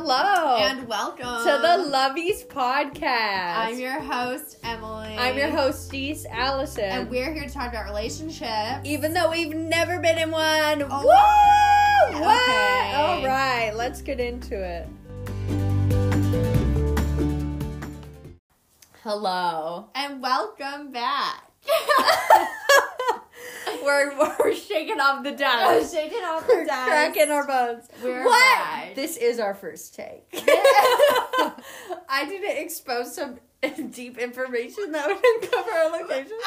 hello. And welcome to the Lovies podcast. I'm your host, Emily. I'm your hostess, Allison. And we're here to talk about relationships. Even though we've never been in one. Oh, Woo! What? All right, let's get into it. Hello. And welcome back. we're, we're shaking off the dust. shaking off the dust. cracking our bones. We're what? back. This is our first take. I didn't expose some deep information that would uncover our location.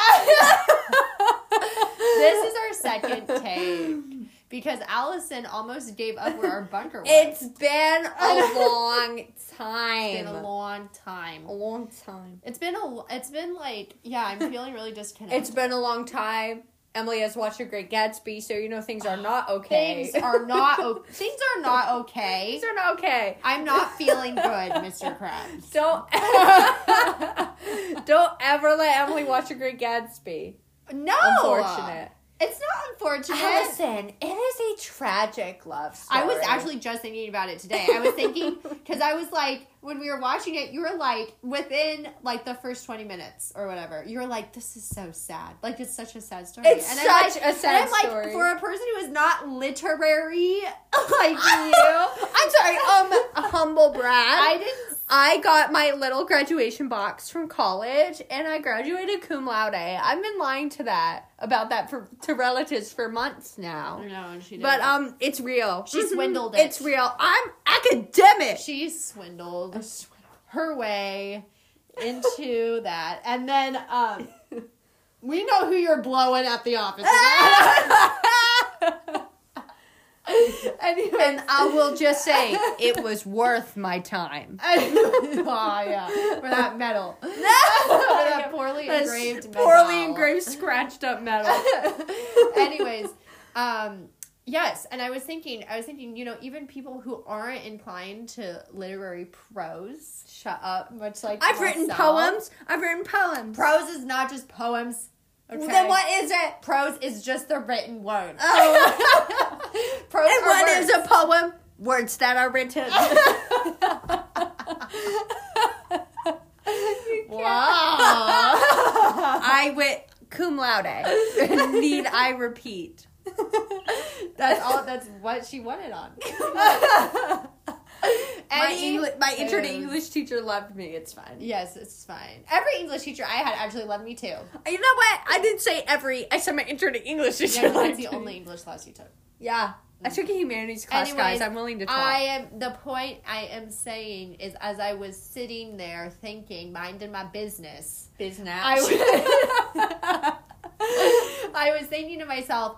this is our second take because Allison almost gave up where our bunker was. It's been a long time. It's been a long time. A long time. It's been a. It's been like yeah. I'm feeling really disconnected. It's been a long time. Emily has watched The Great Gatsby, so you know things are not okay. things are not. O- things are not okay. things are not okay. I'm not feeling good, Mr. Krabs. Don't don't ever let Emily watch The Great Gatsby. No, Unfortunate. It's not unfortunate. Listen, it is a tragic love story. I was actually just thinking about it today. I was thinking because I was like, when we were watching it, you were like, within like the first twenty minutes or whatever, you were like, "This is so sad. Like it's such a sad story." It's and such I'm like, a sad and I'm like, story. for a person who is not literary like you, I'm sorry, um, a humble brag. I didn't. I got my little graduation box from college and I graduated cum laude. I've been lying to that about that for to relatives for months now. No, she didn't. But um it's real. She Mhm. swindled it. It's real. I'm academic. she swindled her way into that, and then um, we know who you're blowing at the office. anyway, and I will just say it was worth my time. oh yeah, for that medal, for that poorly engraved, poorly medal. engraved scratched up metal. Anyways, um, yes, and I was thinking, I was thinking, you know, even people who aren't inclined to literary prose, Shut up. much like I've written poems. I've written poems. Prose is not just poems. Okay? Then what is it? Prose is just the written word. Oh. Prose and what words. is a poem? Words that are written. Wow. I went cum laude. Need I repeat? That's all. That's what she wanted on. My Any English, my prose. English teacher loved me. It's fine. Yes, it's fine. Every English teacher I had actually loved me too. You know what? I didn't say every. I said my intern English teacher. Yeah, that's the only English class you took. Yeah, I mm. took a humanities class, Anyways, guys. I'm willing to talk. I am the point I am saying is as I was sitting there thinking, minding my business, business. I was, I was thinking to myself,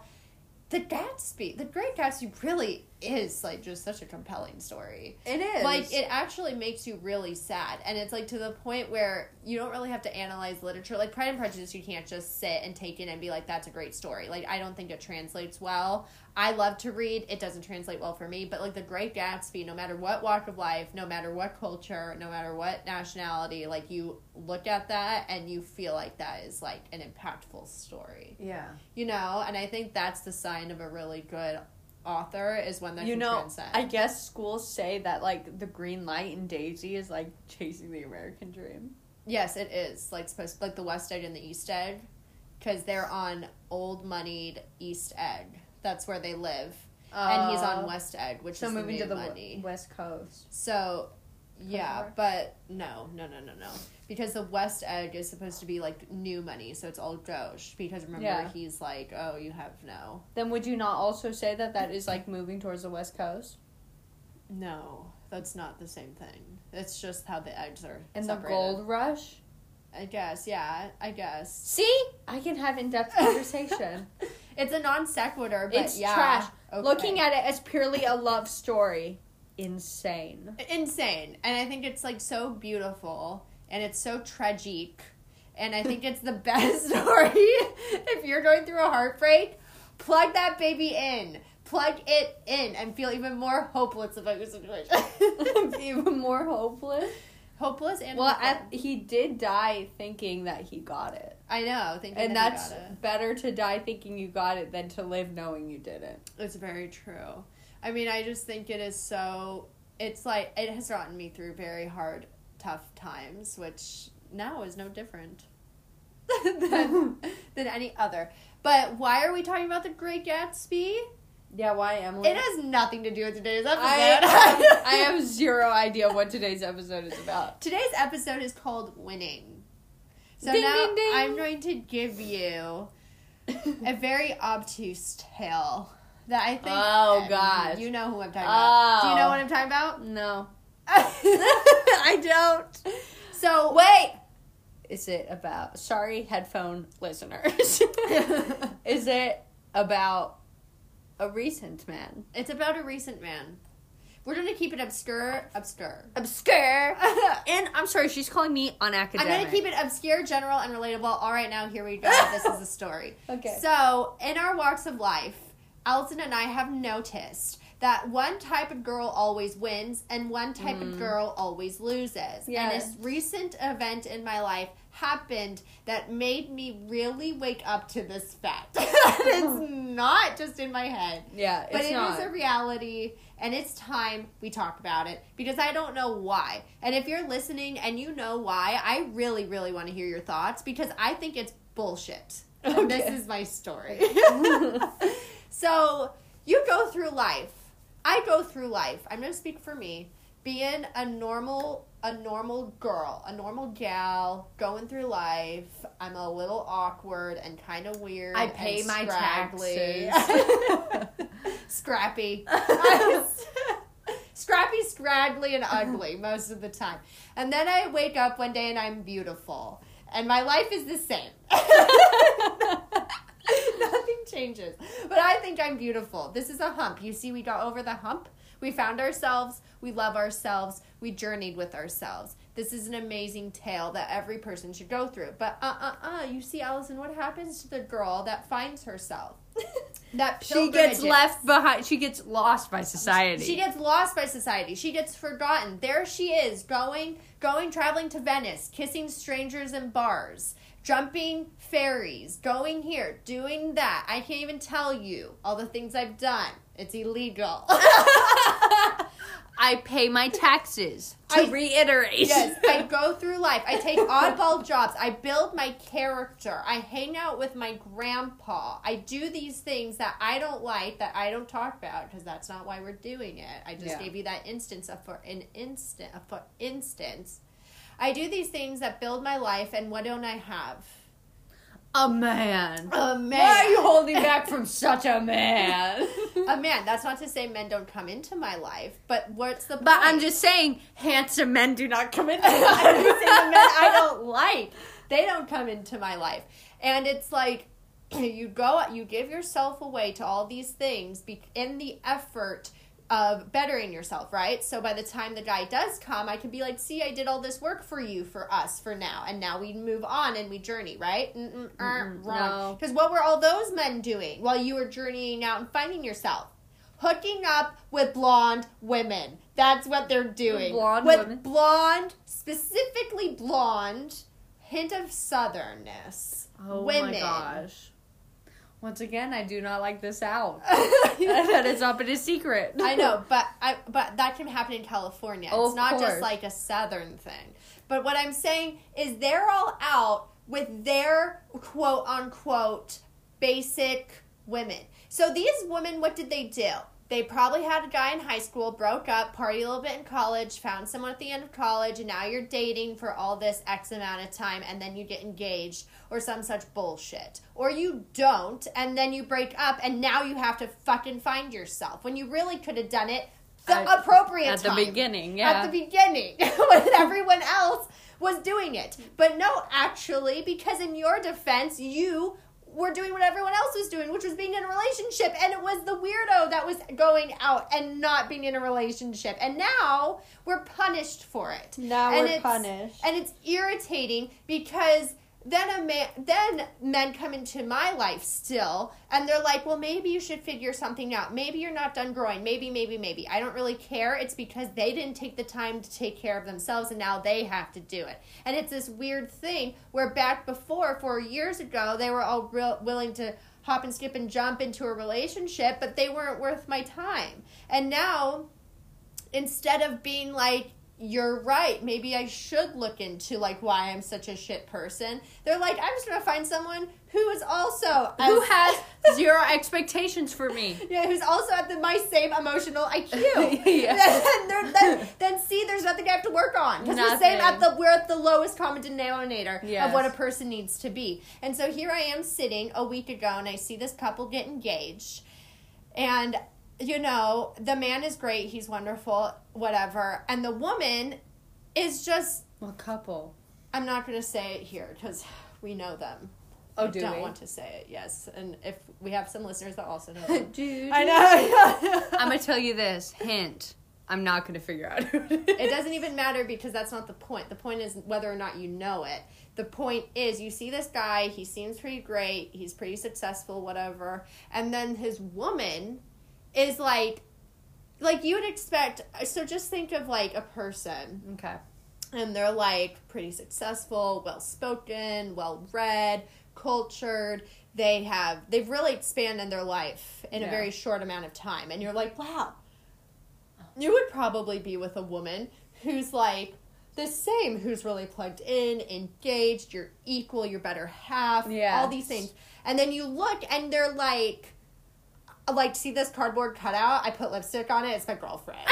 the Gatsby, the Great Gatsby, really is like just such a compelling story. it is Like it actually makes you really sad, and it's like to the point where you don't really have to analyze literature. Like Pride and Prejudice, you can't just sit and take it and be like, "That's a great story." Like I don't think it translates well. I love to read; it doesn't translate well for me. But like the Great Gatsby, no matter what walk of life, no matter what culture, no matter what nationality, like you look at that and you feel like that is like an impactful story, Yeah. you know. And I think that's the sign of a really good author is one that you know, transcend. I guess schools say that like the green light in Daisy is like chasing the American dream. Yes, it is like supposed like the West Egg and the East Egg, because they're on old moneyed East Egg. That's where they live, and he's on Uh, West Egg, which So is moving the to the money. west coast. So, yeah, but no, no, no, no, no, because the West Egg is supposed to be like new money, so it's all Doge. Because remember, Yeah. he's like, oh, you have no, Then would you not also say that that is like moving towards the west coast? no, that's not the same thing. It's just how the eggs are And the gold rush? I guess, yeah, I guess. See? I can have in depth conversation. It's a non sequitur, but it's yeah, trash. okay. Looking at it as purely a love story. Insane. insane and i think it's like so beautiful and it's so tragic and i think it's the best story if you're going through a heartbreak plug that baby in plug it in and feel even more hopeless about your situation Even more hopeless. hopeless and Well, he did die thinking that he got it. i know thinking And that it. better to die thinking you got it than to live knowing you didn't. It's very true. I mean, I just think it is so it's like it has gotten me through very hard, tough times, which now is no different than, than any other. But why are we talking about the Great Gatsby? Yeah, why Emily? It has nothing to do with today's episode. I, I have zero idea what today's episode is about. Today's episode is called Winning. So Ding, now ding, ding. I'm going to give you a very obtuse tale that I think. Oh, gosh. You know who I'm talking about. Do you know Oh. what I'm talking about? No. I don't. so Wait! Is it about. Sorry, headphone listeners. is it about a recent man? it's about a recent man. We're gonna keep it obscure, obscure. Obscure. And I'm sorry, she's calling me unacademic. I'm gonna keep it obscure, general, and relatable. All right, now here we go. this is a story. Okay. So, in our walks of life, Allison and I have noticed that one type of girl always wins and one type of mm. girl always loses. Yes. And a recent event in my life happened that made me really wake up to this fact. it's not just in my head. Yeah, But it is not. a reality, and it's time we talk about it because I don't know why. And if you're listening and you know why, I really, really want to hear your thoughts because I think it's bullshit. And this is my story. So you go through life. I go through life. I'm gonna speak for me. Being a normal, a normal girl, a normal gal, going through life. I'm a little awkward and kind of weird. I pay my scraggly. taxes. Scrappy. Scrappy, scraggly, and ugly most of the time. And then I wake up one day and I'm beautiful. And my life is the same. Changes. But I think I'm beautiful. This is a hump. You see, we got over the hump. We found ourselves. We love ourselves. We journeyed with ourselves. This is an amazing tale that every person should go through. But uh uh uh, you see, Allison, what happens to the girl that finds herself? that she gets left behind. She gets lost by society. She gets lost by society. She gets forgotten. There she is, going, going, traveling to Venice, kissing strangers in bars, jumping ferries, going here, doing that. I can't even tell you all the things I've done. It's illegal. I pay my taxes. To I- reiterate. yes, I go through life. I take oddball jobs. I build my character. I hang out with my grandpa. I do these things that I don't like, that I don't talk about, because that's not why we're doing it. I just Yeah. gave you that instance of for an instant, for instance. I do these things that build my life, and what don't I have? a man. A man. Why are you holding back from such a man? a man. That's not to say men don't come into my life, but what's the? But I'm just saying, handsome men do not come in. I'm just saying the men I don't like. They don't come into my life. And it's like you go you give yourself away to all these things in the effort of bettering yourself, right? So by the time the guy does come, I can be like, "See, I did all this work for you for us for now." And now we move on and we journey, right? Mm-mm, Mm-mm, wrong. no. Cuz what were all those men doing while you were journeying out and finding yourself? Hooking up with blonde women. That's what they're doing. Blonde with women? blonde, specifically blonde, hint of southernness. Oh women. my gosh. Once again, I do not like this out. that is up in a secret. I know, but I but that can happen in California. Oh, it's not just like a southern thing. But what I'm saying is they're all out with their quote unquote basic women. So these women, what did they do? They probably had a guy in high school, broke up, party a little bit in college, found someone at the end of college, and now you're dating for all this X amount of time, and then you get engaged or some such bullshit. Or you don't, and then you break up, and now you have to fucking find yourself when you really could have done it the At- appropriate at the beginning, yeah. At the beginning, when everyone else was doing it. But no, actually, because in your defense, you were doing what everyone else was doing, which was being in a relationship. And it was the weirdo that was going out and not being in a relationship. And now we're punished for it. Now and we're punished. And it's irritating because then a man then men come into my life still and they're like well maybe you should figure something out. Maybe you're not done growing. Maybe maybe maybe. I don't really care. It's because they didn't take the time to take care of themselves and now they have to do it. And it's this weird thing where back before four years ago they were all real, willing to hop and skip and jump into a relationship but they weren't worth my time. And now instead of being like you're right maybe i should look into like why i'm such a shit person they're like i'm just gonna find someone who is also Who as- has zero expectations for me? yeah, who's also at the, my same emotional IQ. Yeah. then, then, then see, there's nothing I have to work on because we're same at the we're at the lowest common denominator Yes. of what a person needs to be. And so here I am sitting a week ago, and I see this couple get engaged, and you know the man is great, he's wonderful, whatever, and the woman is just. What couple? I'm not going to say it here because we know them. Oh, I do don't we? want to say it. Yes, and if we have some listeners that also know them. Dude. I know. I'm gonna tell you this hint. I'm not gonna figure out who it doesn't even matter because that's not the point. The point is whether or not you know it. The point is you see this guy, he seems pretty great, he's pretty successful, whatever, and then his woman is like like you would expect so just think of like a person Okay. and they're like pretty successful, well spoken, well read, cultured. They have they've really expanded their life in a very short amount of time, and you're like, wow, you would probably be with a woman who's like the same, who's really plugged in, engaged, you're equal, you're better half, Yes. all these things, and then you look and they're like. Like, see this cardboard cutout? I put lipstick on it. It's my girlfriend.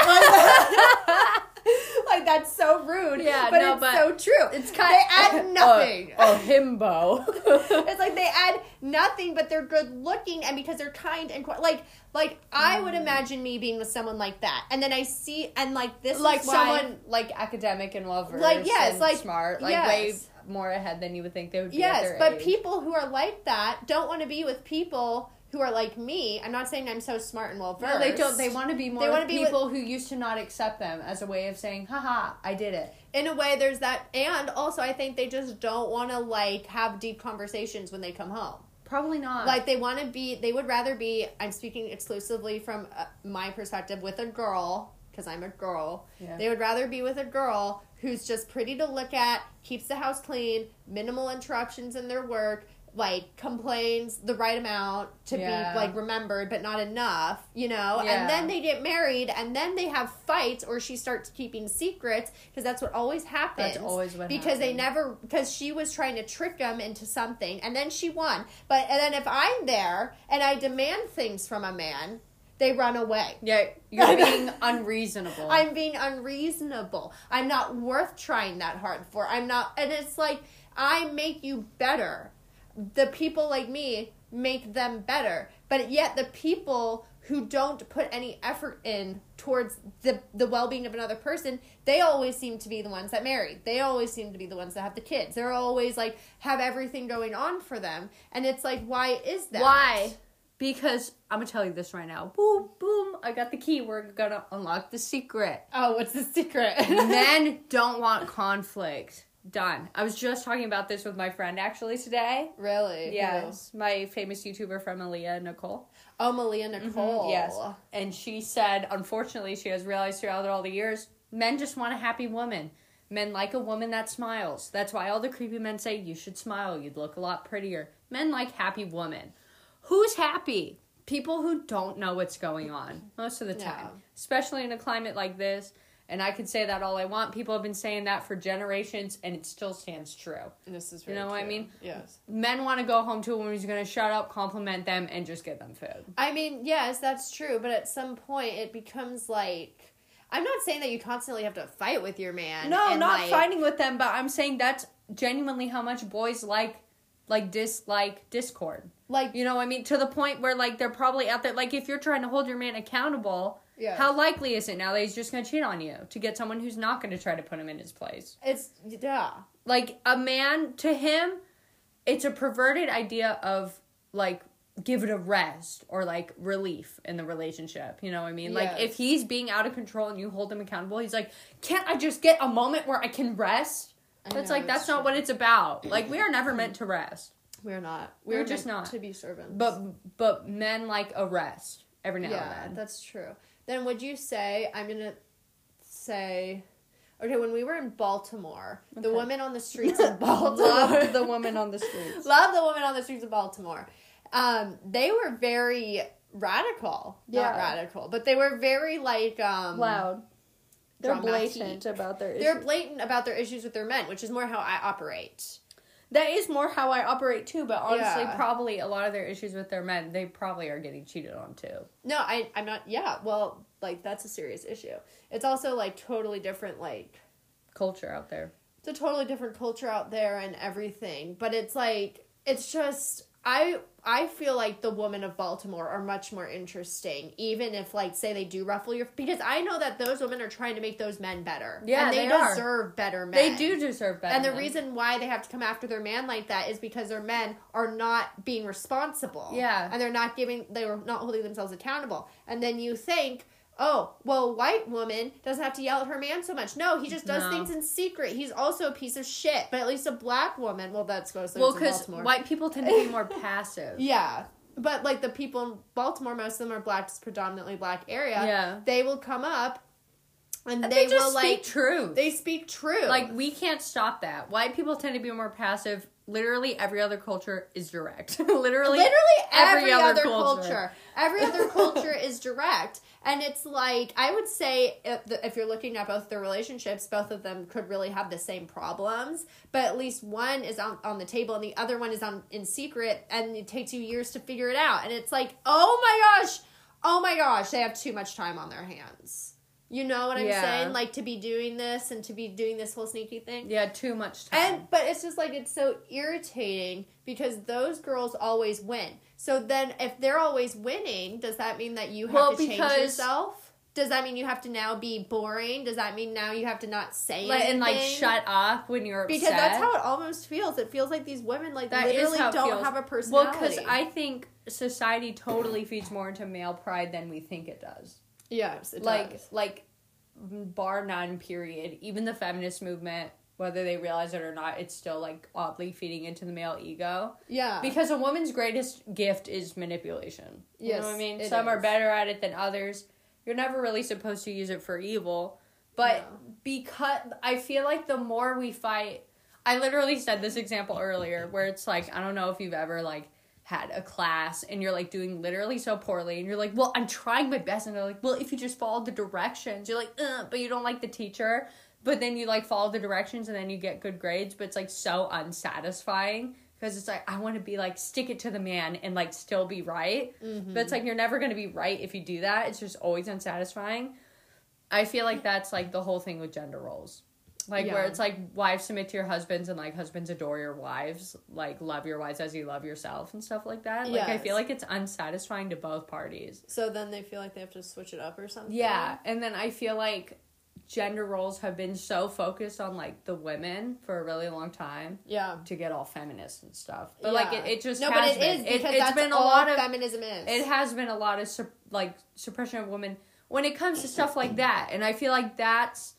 like that's so rude. Yeah, but no, it's but so true. It's kind. they add nothing. Oh, himbo. it's like they add nothing, but they're good looking, and because they're kind and qu- like, like I would Mm. imagine me being with someone like that, and then I see and like this, like someone like academic and well versed, Like, yes, and like, smart, like yes. way more ahead than you would think they would be. Yes, but age. people who are like that don't want to be with people who are like me. I'm not saying I'm so smart and well versed. No, they don't. They want to be more They with wanna be with- people who used to not accept them as a way of saying, "Haha, I did it." in a way there's that and also i think they just don't want to like have deep conversations when they come home Probably not. like they want to be they would rather be i'm speaking exclusively from uh, my perspective with a girl because i'm a girl Yeah. they would rather be with a girl who's just pretty to look at keeps the house clean minimal interruptions in their work like complains the right amount to Yeah. be like remembered but not enough you know? Yeah. and then they get married and then they have fights or she starts keeping secrets because that's what always happens. That's always what because they never because she was trying to trick him into something and then she won. But and then if i'm there and i demand things from a man they run away. Yeah, you're being unreasonable. i'm being unreasonable. I'm not worth trying that hard for. I'm not and it's like i make you better the people like me make them better but yet the people who don't put any effort in towards the the well-being of another person they always seem to be the ones that marry they always seem to be the ones that have the kids they're always like have everything going on for them and it's like why is that Why? Because I'm gonna tell you this right now. Boom, boom. I got the key. We're gonna unlock the secret. oh what's the secret Men don't want conflict. Done. I was just talking about this with my friend actually today. really Yes, my famous YouTuber from Aaliyah, Nicole. oh malia mm-hmm. nicole Yes. And she said, unfortunately, she has realized throughout all the years, men just want a happy woman. Men like a woman that smiles. That's why all the creepy men say, you should smile. You'd look a lot prettier. Men like happy women. Who's happy? People who don't know what's going on most of the time, especially in a climate like this. And I could say that all I want. People have been saying that for generations, and it still stands true. this is You know what I mean? yes Men want to go home to a woman who's going to shut up, compliment them, and just get them food. I mean, yes, that's true, but at some point it becomes like I'm not saying that you constantly have to fight with your man. No, not like- fighting with them, but I'm saying that's genuinely how much boys like like dislike discord. Like You know what I mean? To the point where like they're probably out there like if you're trying to hold your man accountable, Yes. how likely is it now that he's just gonna cheat on you to get someone who's not gonna try to put him in his place? it's yeah. Like a man to him, it's a perverted idea of like give it a rest or like relief in the relationship. You know what I mean? Like if he's being out of control and you hold him accountable, he's like, Can't I just get a moment where I can rest? That's know, like that's it's not what it's about. Like we are never meant to rest. We're not. We're We're, just not. to be servants. But but men like a rest every now yeah, and then. that's true. Then would you say I'm gonna say okay when we were in Baltimore, the Okay. women on the streets of Baltimore Loved the woman on the streets. Love the women on the streets of Baltimore. Um, they were very radical. Not Yeah. radical, but they were very like um Loud. They're dramatic. blatant about their issues. They're blatant about their issues with their men, which is more how I operate. That is more how I operate too, but honestly, Yeah. probably a lot of their issues with their men, they probably are getting cheated on too. No, I I'm not. Yeah, well, like that's a serious issue. It's also like totally different. Like Culture out there. it's a totally different culture out there and everything. But it's like it's just I I feel like the women of Baltimore are much more interesting, even if like say they do ruffle your because I know that those women are trying to make those men better. Yeah, and they, they are. deserve better men. They do deserve better. And the men. reason why they have to come after their man like that is because their men are not being responsible. Yeah. And they're not giving, they're not holding themselves accountable. And then you think, oh, well, white woman doesn't have to yell at her man so much. No, he just does No. things in secret. He's also a piece of shit. But at least a black woman, well, that's goes well, because white people tend to be more passive. Yeah. But like the people in Baltimore, most of them are black, it's predominantly black area. Yeah. They will come up and, And they, they, just will speak like, truth. they speak true. like we can't stop that. White people tend to be more passive. Literally every other culture is direct. Literally, literally every, every other, other culture. culture. every other culture is direct and it's like i would say if, the, if you're looking at both their relationships both of them could really have the same problems but at least one is on, on the table and the other one is on in secret and it takes you years to figure it out and it's like oh my gosh oh my gosh they have too much time on their hands you know what i'm Yeah. saying like to be doing this and to be doing this whole sneaky thing yeah, too much time. and but it's just like it's so irritating because those girls always win. So then if they're always winning, does that mean that you have Well, to change yourself? Does that mean you have to now be boring? Does that mean now you have to not say like, and like shut up when you're upset. Because that's how it almost feels. It feels like these women like That literally don't feels. have a personality. Well, because I think society totally feeds more into male pride than we think it does. Yes, it like, does. like, bar none. Period. Even the feminist movement, whether they realize it or not, it's still like oddly feeding into the male ego. yeah, Because a woman's greatest gift is manipulation. You Yes, know what I mean? Some are better at it than others. You're never really supposed to use it for evil. But No. because I feel like the more we fight I literally said this example earlier where it's like, I don't know if you've ever like had a class and you're like doing literally so poorly and you're like, well, I'm trying my best and they're like, well, if you just follow the directions, you're like, but you don't like the teacher. But then you like follow the directions and then you get good grades, but it's like so unsatisfying because it's like I want to be like stick it to the man and like still be right. But it's mm-hmm. like you're never going to be right if you do that. It's just always unsatisfying. I feel like that's like the whole thing with gender roles. Like where it's like wives submit to your husbands and like husbands adore your wives, like love your wives as you love yourself and stuff like that. Like I feel like it's unsatisfying to both parties. so then they feel like they have to switch it up or something. Yeah, and then I feel like gender roles have been so focused on like the women for a really long time yeah. to get all feminist and stuff. But like it, it just no, has but it been. is It, because it's that's been a all lot of feminism is. it has been a lot of like suppression of women when it comes to stuff like that and i feel like that's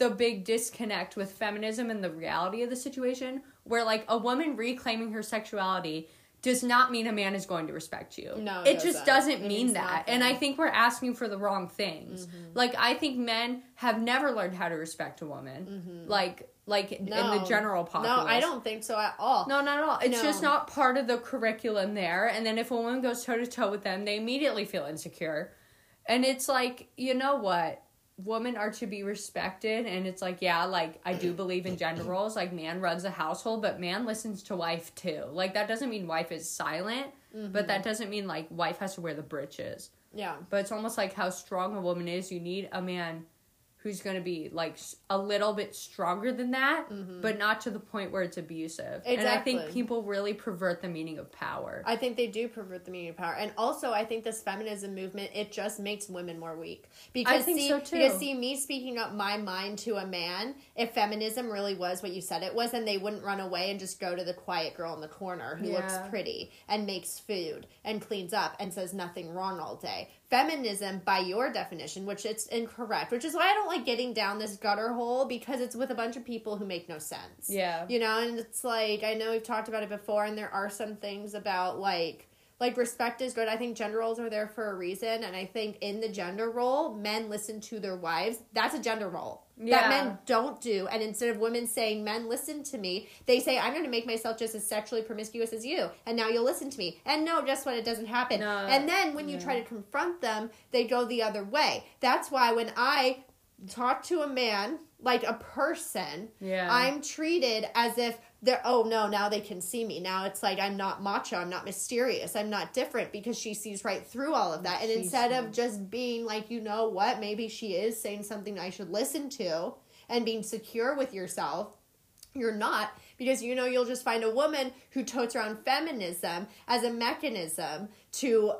the big disconnect with feminism and the reality of the situation where like a woman reclaiming her sexuality does not mean a man is going to respect you. No, it, it just doesn't. It mean that. And I think we're asking for the wrong things. Mm-hmm. Like I think men have never learned how to respect a woman. Like like in the Mm-hmm. General populace. No, I don't think so at all. No, not at all. It's No. just not part of the curriculum there. And then if a woman goes toe to toe with them, they immediately feel insecure. And it's like, you know what? Women are to be respected. And it's like, yeah, like I do believe in gender roles. Like man runs a household, but man listens to wife too. Like that doesn't mean wife is silent, but that mm-hmm. doesn't mean like wife has to wear the breeches. Yeah. But it's almost like how strong a woman is. You need a man who's going to be like a little bit stronger than that, mm-hmm. but not to the point where it's abusive. Exactly. And I think people really pervert the meaning of power. I think they do pervert the meaning of power, and also I think this feminism movement it just makes women more weak. Because think see, so, too. because see, me speaking up my mind to a man, if feminism really was what you said it was, then they wouldn't run away and just go to the quiet girl in the corner who looks pretty and makes food and cleans up and says nothing wrong all day. Feminism, by your definition, which it's incorrect, which is why I don't like getting down this gutter hole because it's with a bunch of people who make no sense. Yeah. You know, and it's like I know we've talked about it before, and there are some things about like like respect is good. I think gender roles are there for a reason, and I think in the gender role, men listen to their wives. That's a gender role Yeah. that men don't do. And instead of women saying, "Men listen to me," they say, "I'm going to make myself just as sexually promiscuous as you, and now you'll listen to me." And no, guess what? It doesn't happen. No. and then when you Yeah. try to confront them, they go the other way. That's why when I talk to a man like a person, Yeah. I'm treated as if they're oh no, now they can see me. Now it's like I'm not macho, I'm not mysterious, I'm not different because she sees right through all of that. And She's instead of just being like, you know what, maybe she is saying something I should listen to and being secure with yourself, you're not because you know you'll just find a woman who totes around feminism as a mechanism to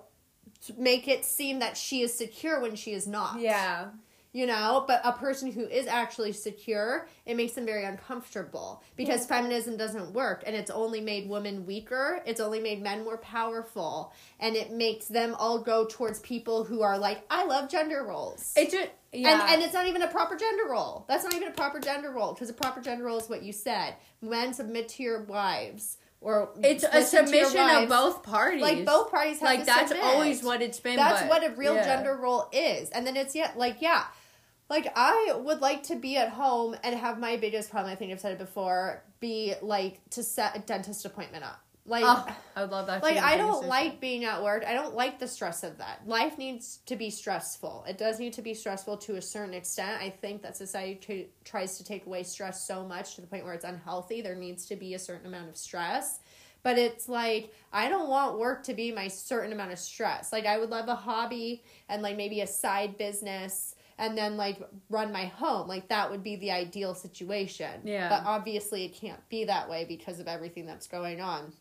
make it seem that she is secure when she is not yeah. You know but a person who is actually secure it makes them very uncomfortable because feminism doesn't work and it's only made women weaker it's only made men more powerful and it makes them all go towards people who are like i love gender roles It just yeah. and, and it's not even a proper gender role. That's not even a proper gender role because a proper gender role is what you said. Men submit to your wives, or it's a listen to your submission of both parties. Like both parties have Like that's submit. always what it's been. That's but- what a real yeah. gender role is. And then it's yet like yeah, like I would like to be at home and have my biggest problem. I think I've said it before. Be like to set a dentist appointment up. Like Oh, I would love that. like I don't like being at work. I don't like the stress of that. Life needs to be stressful. It does need to be stressful to a certain extent. I think that society tr- tries to take away stress so much to the point where it's unhealthy. There needs to be a certain amount of stress. But it's like I don't want work to be my certain amount of stress. Like I would love a hobby and like maybe a side business and then like run my home. Like that would be the ideal situation. Yeah. But obviously it can't be that way because of everything that's going on.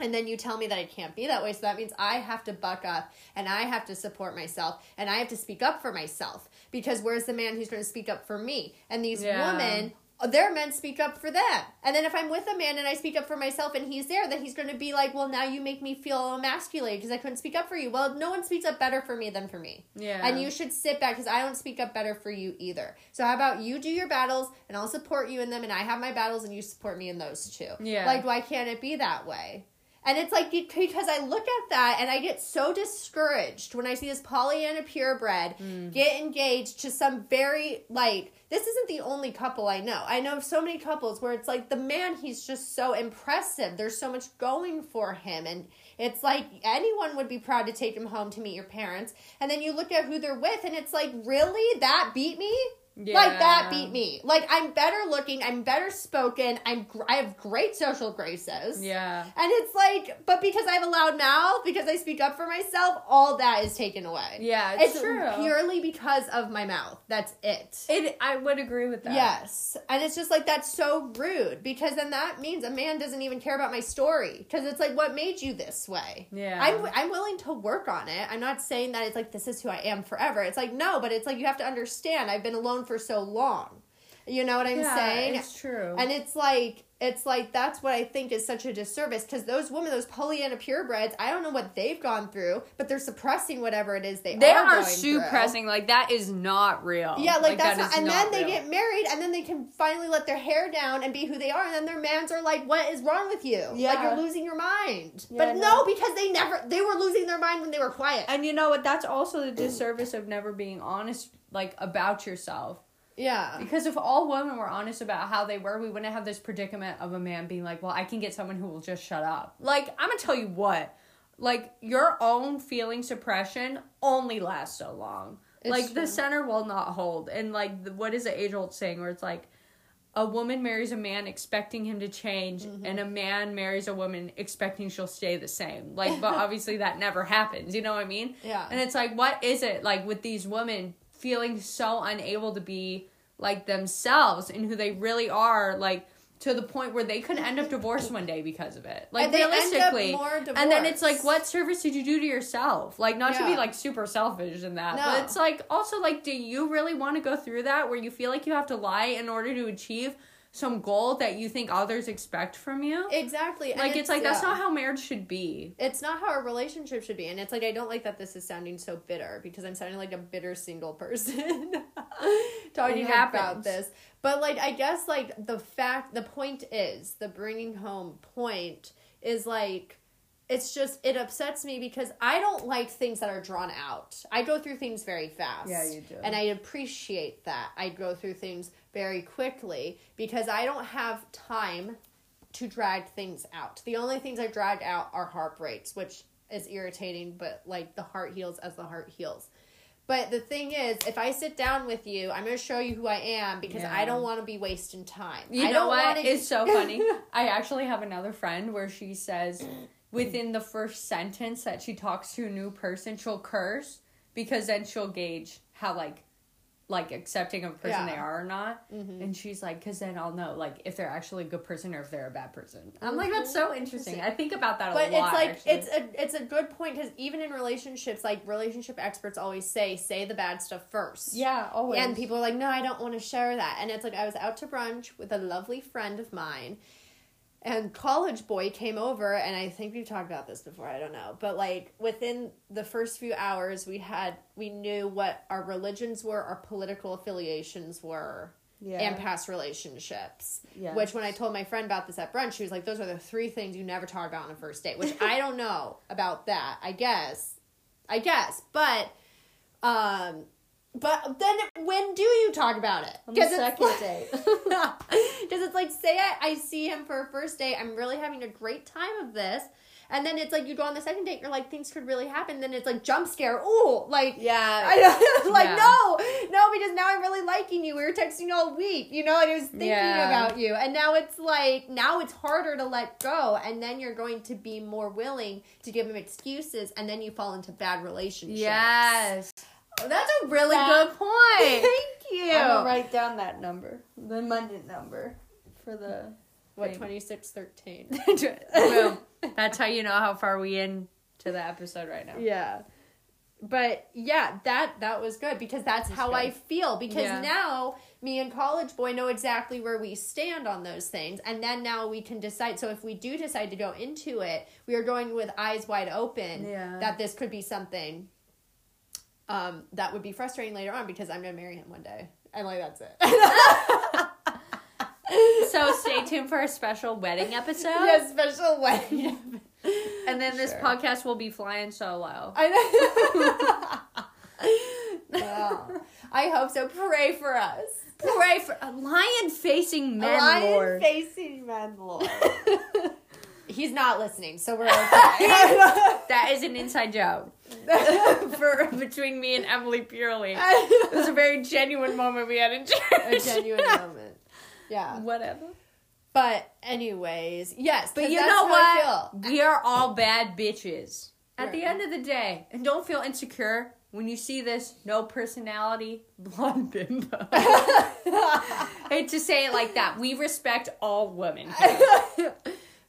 And then you tell me that it can't be that way. So that means I have to buck up and I have to support myself and I have to speak up for myself. Because where's the man who's going to speak up for me? And these Yeah. women, uh, their men speak up for them. And then if I'm with a man and I speak up for myself and he's there, then he's going to be like, well, now you make me feel emasculated because I couldn't speak up for you. Well, no one speaks up better for me than for me. Yeah. And you should sit back because I don't speak up better for you either. So how about you do your battles and I'll support you in them and I have my battles and you support me in those too. Yeah. Like why can't it be that way? And it's like because I look at that and I get so discouraged when I see this Pollyanna purebred Mm. get engaged to some very like this isn't the only couple I know. I know of so many couples where it's like the man he's just so impressive. There's so much going for him and it's like anyone would be proud to take him home to meet your parents. And then you look at who they're with and it's like really that beat me? Like that beat me. Like I'm better looking, I'm better spoken, I'm gr- I have great social graces. Yeah. And it's like, but because I have a loud mouth, because I speak up for myself, all that is taken away. Yeah, it's, It's true. purely because of my mouth. That's it. It. I would agree with that. Yes. And it's just like, that's so rude because then that means a man doesn't even care about my story. Because it's like, what made you this way? Yeah. I'm, I'm willing to work on it. I'm not saying that it's like, this is who I am forever. It's like, no, but it's like, you have to understand, I've been alone for so long. You know what I'm Yeah, saying? It's true. And it's like it's like that's what I think is such a disservice because those women, those Pollyanna purebreds, I don't know what they've gone through, but they're suppressing whatever it is they, they are. are suppressing. Like that is not real. Yeah, like, that's that not, and not then they get married, and then they can finally let their hair down and be who they are, and then their mans are like, "What is wrong with you? Like you're losing your mind." Yeah, but no, because they never they were losing their mind when they were quiet. And you know what? That's also the disservice of never being honest, like about yourself. yeah, Because if all women were honest about how they were, we wouldn't have this predicament of a man being like, "Well, I can get someone who will just shut up." Like I'm gonna tell you what, like your own feeling suppression only lasts so long. It's like true. the center will not hold, and like the, what is the age old saying where it's like. A woman marries a man expecting him to change, Mm-hmm. and a man marries a woman expecting she'll stay the same. Like, but obviously that never happens. You know what I mean? yeah. And it's like, what is it like with these women feeling so unable to be like themselves and who they really are, like to the point where they could end up divorced one day because of it. Like And they end up realistically. and then it's like, what service did you do to yourself? Like, not to be like super selfish in that, No. but it's like also like, do you really want to go through that where you feel like you have to lie in order to achieve some goal that you think others expect from you? exactly. Like, it's, like that's not how marriage should be. it's not how a relationship should be and it's like i don't like that this is sounding so bitter because i'm sounding like a bitter single person talking about this but like i guess like the fact the point is the bringing home point is like it's just it upsets me because i don't like things that are drawn out i go through things very fast Yeah, you do. and i appreciate that i go through things very quickly because i don't have time to drag things out. The only things I drag out are heartbreaks, which is irritating, but like the heart heals as the heart heals. But the thing is, if I sit down with you, I'm going to show you who I am because Yeah. I don't want to be wasting time. You I know don't what? wanna- It's so funny. I actually have another friend where she says within the first sentence that she talks to a new person, she'll curse because then she'll gauge how like like accepting of a person Yeah. they are or not. Mhm. And she's like, because then I'll know like if they're actually a good person or if they're a bad person. I'm like, that's so interesting. I think about that a But lot. it's like actually. it's a it's a good point because even in relationships, like relationship experts always say, say the bad stuff first. yeah, always. And people are like, no, I don't want to share that. And it's like, I was out to brunch with a lovely friend of mine, and college boy came over, and I think we've talked about this before, I don't know. But like, within the first few hours, we had, we knew what our religions were, our political affiliations were, yeah. and past relationships. Yes. Which, when I told my friend about this at brunch, she was like, those are the three things you never talk about on a first date, which I don't know about that, I guess. I guess. But, um, but then when do you talk about it? On the second like- date. Because it's like, say I, I see him for a first date, I'm really having a great time of this. And then it's like you go on the second date, you're like, things could really happen. Then it's like jump scare. Ooh, like yeah. I like Yeah. no, no, because now I'm really liking you. We were texting all week, you know, and I was thinking Yeah. about you. And now it's like now it's harder to let go, and then you're going to be more willing to give him excuses, and then you fall into bad relationships. Yes. That's a really That- good point. Thank you. I'm write down that number, the Monday number, for the. what twenty six thirteen? Boom. That's how you know how far we in to the episode right now. Yeah. But yeah, that that was good because that's That's how good. I feel because Yeah. now me and college boy know exactly where we stand on those things and then now we can decide so if we do decide to go into it, we are going with eyes wide open Yeah. that this could be something um that would be frustrating later on because I'm to marry him one day. And like that's it. So stay tuned for a special wedding episode. yeah, special wedding. And then this podcast will be flying solo. I know. Yeah. I hope so. Pray for us. Pray for a lion facing men, Lion facing men, Lord. He's not listening, so we're okay. that is an inside joke for between me and Emily purely. It was a very genuine moment we had in church. a genuine moment. Yeah. Whatever. But anyways, yes. But you know what? We are all bad bitches. At the end of the day, and don't feel insecure when you see this no personality blonde bimbo. Hate to say it like that. We respect all women,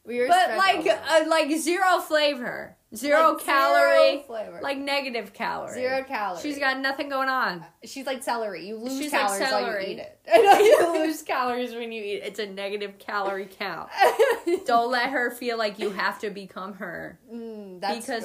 we but like uh, like zero flavor, zero Like, calorie, zero flavor. like negative calorie. zero calories. She's got nothing going on. She's like celery. You lose She's like calories while you eat it. you lose calories when you eat. It. It's a negative calorie count. Don't let her feel like you have to become her. Mm, that's because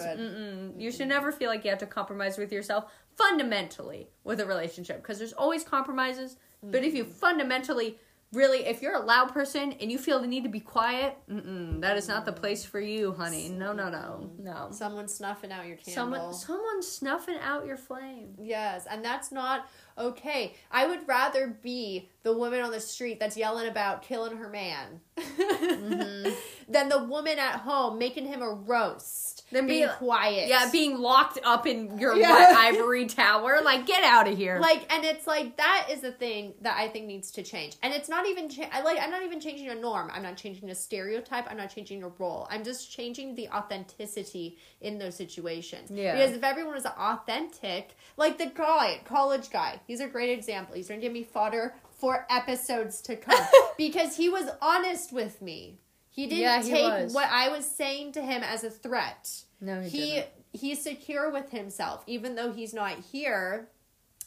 you should never feel like you have to compromise with yourself fundamentally with a relationship because there's always compromises but if you Mm-hmm. fundamentally really if you're a loud person and you feel the need to be quiet mm-mm, that is not the place for you honey. No no no. No. Someone snuffing out your candle. someone someone snuffing out your flame. Yes, and that's not okay. I would rather be the woman on the street that's yelling about killing her man Mm-hmm. than the woman at home making him a roast. Then being be- quiet. yeah being locked up in your Yeah. what, ivory tower like get out of here like and it's like that is the thing that I think needs to change. And it's not even cha- I like I'm not even changing a norm. I'm not changing a stereotype. I'm not changing a role. I'm just changing the authenticity in those situations. Yeah. Because if everyone was authentic, like the guy, college guy, he's a great example. He's going to give me fodder for episodes to come because he was honest with me. He didn't Yeah, he take was. what I was saying to him as a threat no he, he didn't. he's secure with himself even though he's not here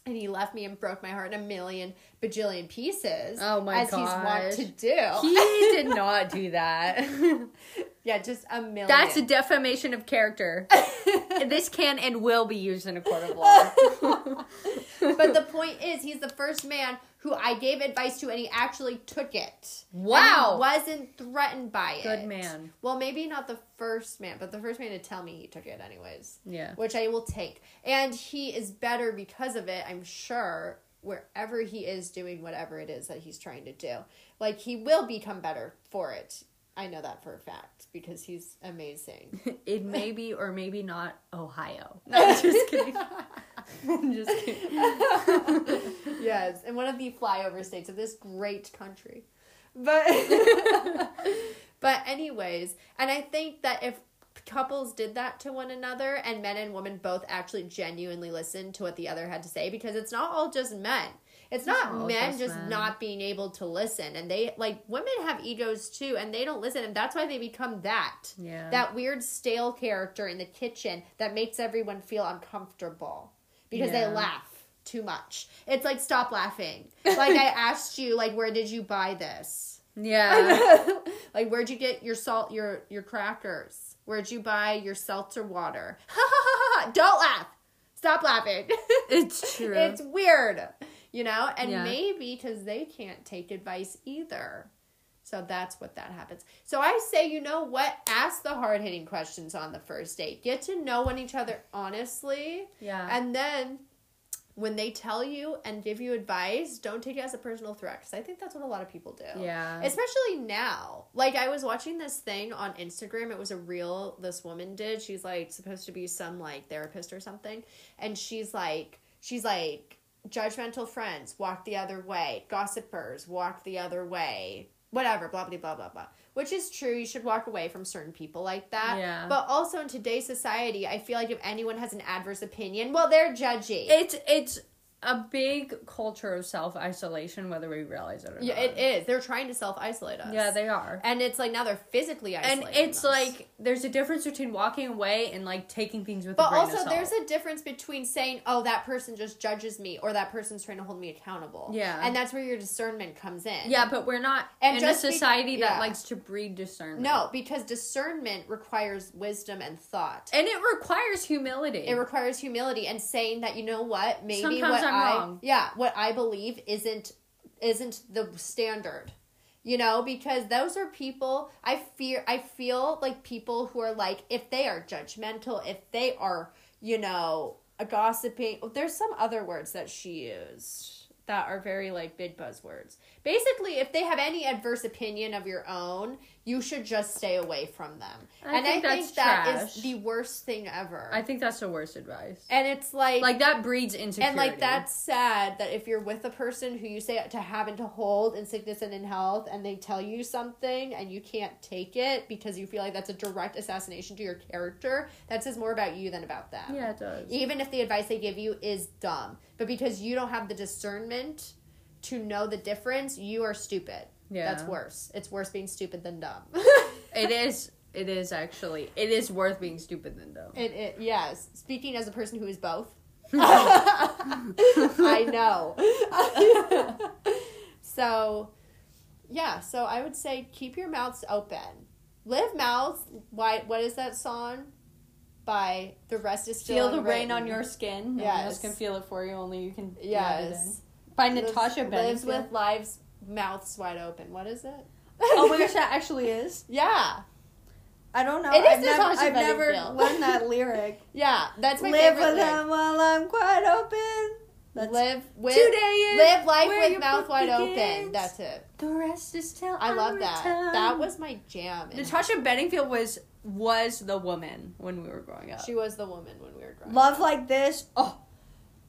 and he left me and broke my heart in a million bajillion pieces Oh my god. as he's wont to do he did not do that yeah just a million That's a defamation of character. this can and will be used in a court of law. but the point is he's the first man who i gave advice to and he actually took it Wow. wasn't threatened by it Good man. well maybe not the first man but the first man to tell me he took it anyways Yeah. which I will take. And he is better because of it, I'm sure, wherever he is doing whatever it is that he's trying to do. Like, he will become better for it. I know that for a fact because he's amazing. It may be or maybe not Ohio. No, just kidding. Just kidding. yes, in one of the flyover states of this great country. But but anyways, and I think that if couples did that to one another and men and women both actually genuinely listened to what the other had to say because it's not all just men. It's not all men just men. not being able to listen and they like women have egos too and they don't listen and that's why they become that. Yeah. That weird stale character in the kitchen that makes everyone feel uncomfortable because they laugh too much. It's like stop laughing. Like I asked you like where did you buy this? yeah. like where'd you get your salt your your crackers? Where'd you buy your seltzer water? Don't laugh. Stop laughing. It's true. it's weird. You know? And Yeah. maybe because they can't take advice either. So that's what that happens. So I say, you know what? Ask the hard hitting questions on the first date. Get to know one each other honestly. yeah. And then when they tell you and give you advice, don't take it as a personal threat because I think that's what a lot of people do. yeah. Especially now. Like I was watching this thing on Instagram. It was a reel this woman did. She's like supposed to be some like therapist or something. And she's like she's like judgmental friends walk the other way. Gossipers walk the other way. Whatever, blah blah blah blah blah. Which is true. You should walk away from certain people like that. Yeah. But also in today's society, I feel like if anyone has an adverse opinion, well, they're judgy. it's it's a big culture of self isolation, whether we realize it or yeah, not. it is. They're trying to self isolate us. Yeah, they are. and it's like now they're physically isolated. And it's us. like there's a difference between walking away and like taking things with a But also, there's a difference between saying, "Oh, that person just judges me," or "That person's trying to hold me accountable." Yeah. and that's where your discernment comes in. yeah, but we're not And in a be- society that yeah. likes to breed discernment. no, because discernment requires wisdom and thought. and it requires humility. It requires humility and saying that you know what, maybe Sometimes what I'm I wrong. yeah, what I believe isn't isn't the standard. You know, because those are people I fear I feel like people who are like if they are judgmental, if they are, you know, a gossiping there's some other words that she used that are very like big buzzwords. Basically, if they have any adverse opinion of your own, you should just stay away from them. I and think I think that trash. is the worst thing ever. I think that's the worst advice. and it's like Like that breeds insecurity. and like that's sad that if you're with a person who you say to have and to hold in sickness and in health and they tell you something and you can't take it because you feel like that's a direct assassination to your character, that says more about you than about them. Yeah, it does. Even if the advice they give you is dumb. But because you don't have the discernment to know the difference, you are stupid. Yeah. That's worse. It's worse being stupid than dumb. It is. It is actually. It is worth being stupid than dumb. It, it yes. Speaking as a person who is both, I know. so, yeah. So I would say keep your mouths open. Live mouths Why? What is that song? By the rest is still Feel the rain on your skin. No one else Yes. can feel it for you. Only you can. let it in. Yes. By Lives- Natasha lives with lives mouths wide open. What is it? Oh my gosh, that actually is. Yeah, I don't know. It is I've never, I've never learned that lyric. yeah. That's my Live favorite. with lyric. them while I'm quite open. That's Live with today is live life with mouth book wide open. That's it. the rest is tell. I love that. time. That was my jam. And Natasha Bedingfield was was the woman when we were growing up. She was the woman when we were growing. Up. Love like this. Oh,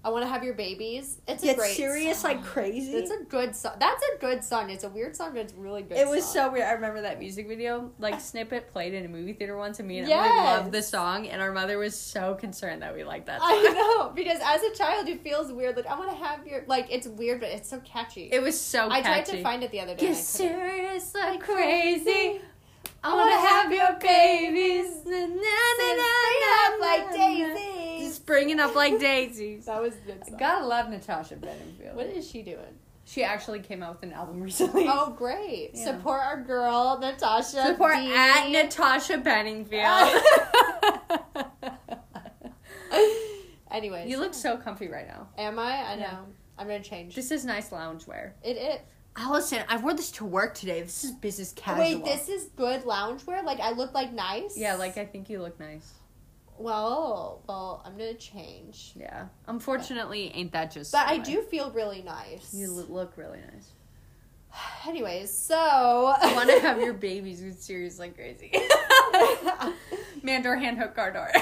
I want to have your babies. It's a get great serious song. like crazy. It's a good song. That's a good song. It's a weird song, but it's really good. it was song. so weird. I remember that music video, like snippet played in a movie theater once, and me and Yes. Emily loved the song, and our mother was so concerned that we liked that song. I know because as a child, it feels weird. Like I want to have your like. It's weird, but it's so catchy. It was so I catchy. tried to find it the other day. Get I serious like crazy. I wanna wanna have have your babies. Na, na, na, na, like na, na. daisies. Springing up like daisies. That was a good. Song. Gotta love Natasha Bedingfield. What is she doing? She actually came out with an album recently. Oh, great! Yeah. Support our girl Natasha. Support D. at Natasha Bedingfield. Anyways, you look so comfy right now. Am I? I know. Yeah. I'm gonna change. This is nice loungewear. it is. Allison, I wore this to work today. This is business casual. Wait, this is good loungewear. Like I look like nice. Yeah, like I think you look nice. Well, well, I'm gonna change. Yeah. Unfortunately, ain't that just? But I fine. do feel really nice. You look really nice. Anyways, so I want to have your babies with serious like crazy. Mandor hand hook car door.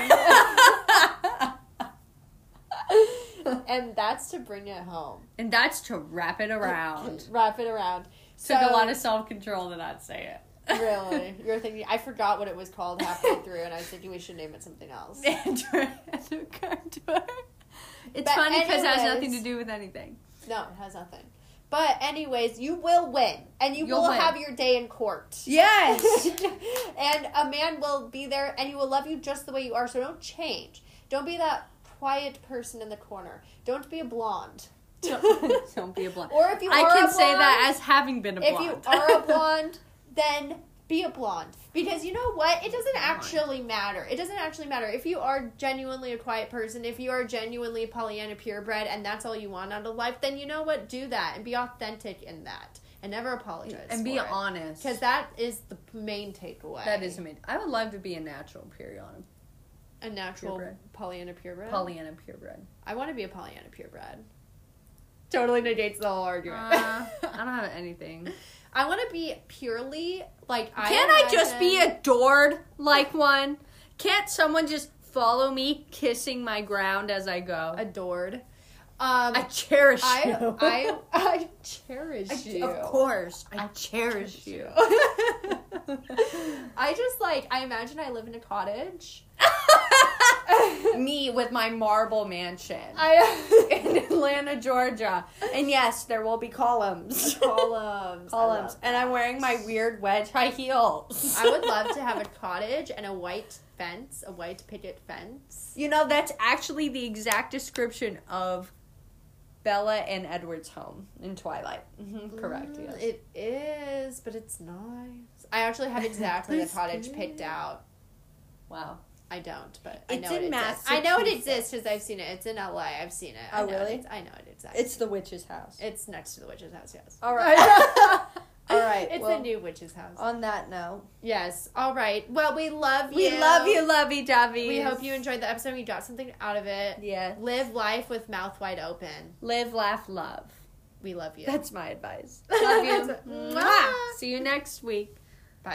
and that's to bring it home. and that's to wrap it around. Wrap it around. Took a So- lot of self control to not say it. Really? You're thinking I forgot what it was called halfway through and I was thinking we should name it something else. Android contour. It's But funny because it has nothing to do with anything. No, it has nothing. But anyways, you will win. And you You'll will win. have your day in court. Yes. and a man will be there and he will love you just the way you are, so don't change. Don't be that quiet person in the corner. Don't be a blonde. Don't, don't be a blonde. Or if you are I can a say that as having been a blonde. if blonde. you are a blonde, then be a blonde. Because you know what? It doesn't actually matter. It doesn't actually matter. If you are genuinely a quiet person, if you are genuinely a Pollyanna purebred, and that's all you want out of life, then you know what? Do that and be authentic in that. And never apologize. and be it. honest. Because that is the main takeaway. that is amazing. I would love to be a natural Pollyanna, a natural Purebred. Pollyanna purebred. Pollyanna purebred. I want to be a Pollyanna purebred. Totally negates the whole argument. Uh, I don't have anything. I want to be purely like. I Can't I just be adored like one? Can't someone just follow me, kissing my ground as I go? adored? Um, I cherish I you. I I cherish I- you. Of course, I cherish you. I just like I imagine I live in a cottage. me with my marble mansion I in Atlanta, Georgia, and yes, there will be columns. columns. Columns, and I'm wearing my weird wedge high heels. I would love to have a cottage and a white fence, a white picket fence. You know, that's actually the exact description of Bella and Edward's home in Twilight. hmm Correct. Mm, Yes. It is, but it's nice. I actually have exactly the cottage picked out. wow. I don't, but I It's know in it exists. I know it exists because I've seen it. It's in LA. I've seen it. Oh, I Oh, know really? It. I know it exactly. it's the witch's house. It's next to the witch's house. Yes. All right. All right. It's well, the new witch's house. On that note, yes. All right. Well, we love you. We love you, lovey dovey. We hope you enjoyed the episode. You got something out of it. Yeah. Live life with mouth wide open. Live, laugh, love. We love you. That's my advice. Love you. See you next week.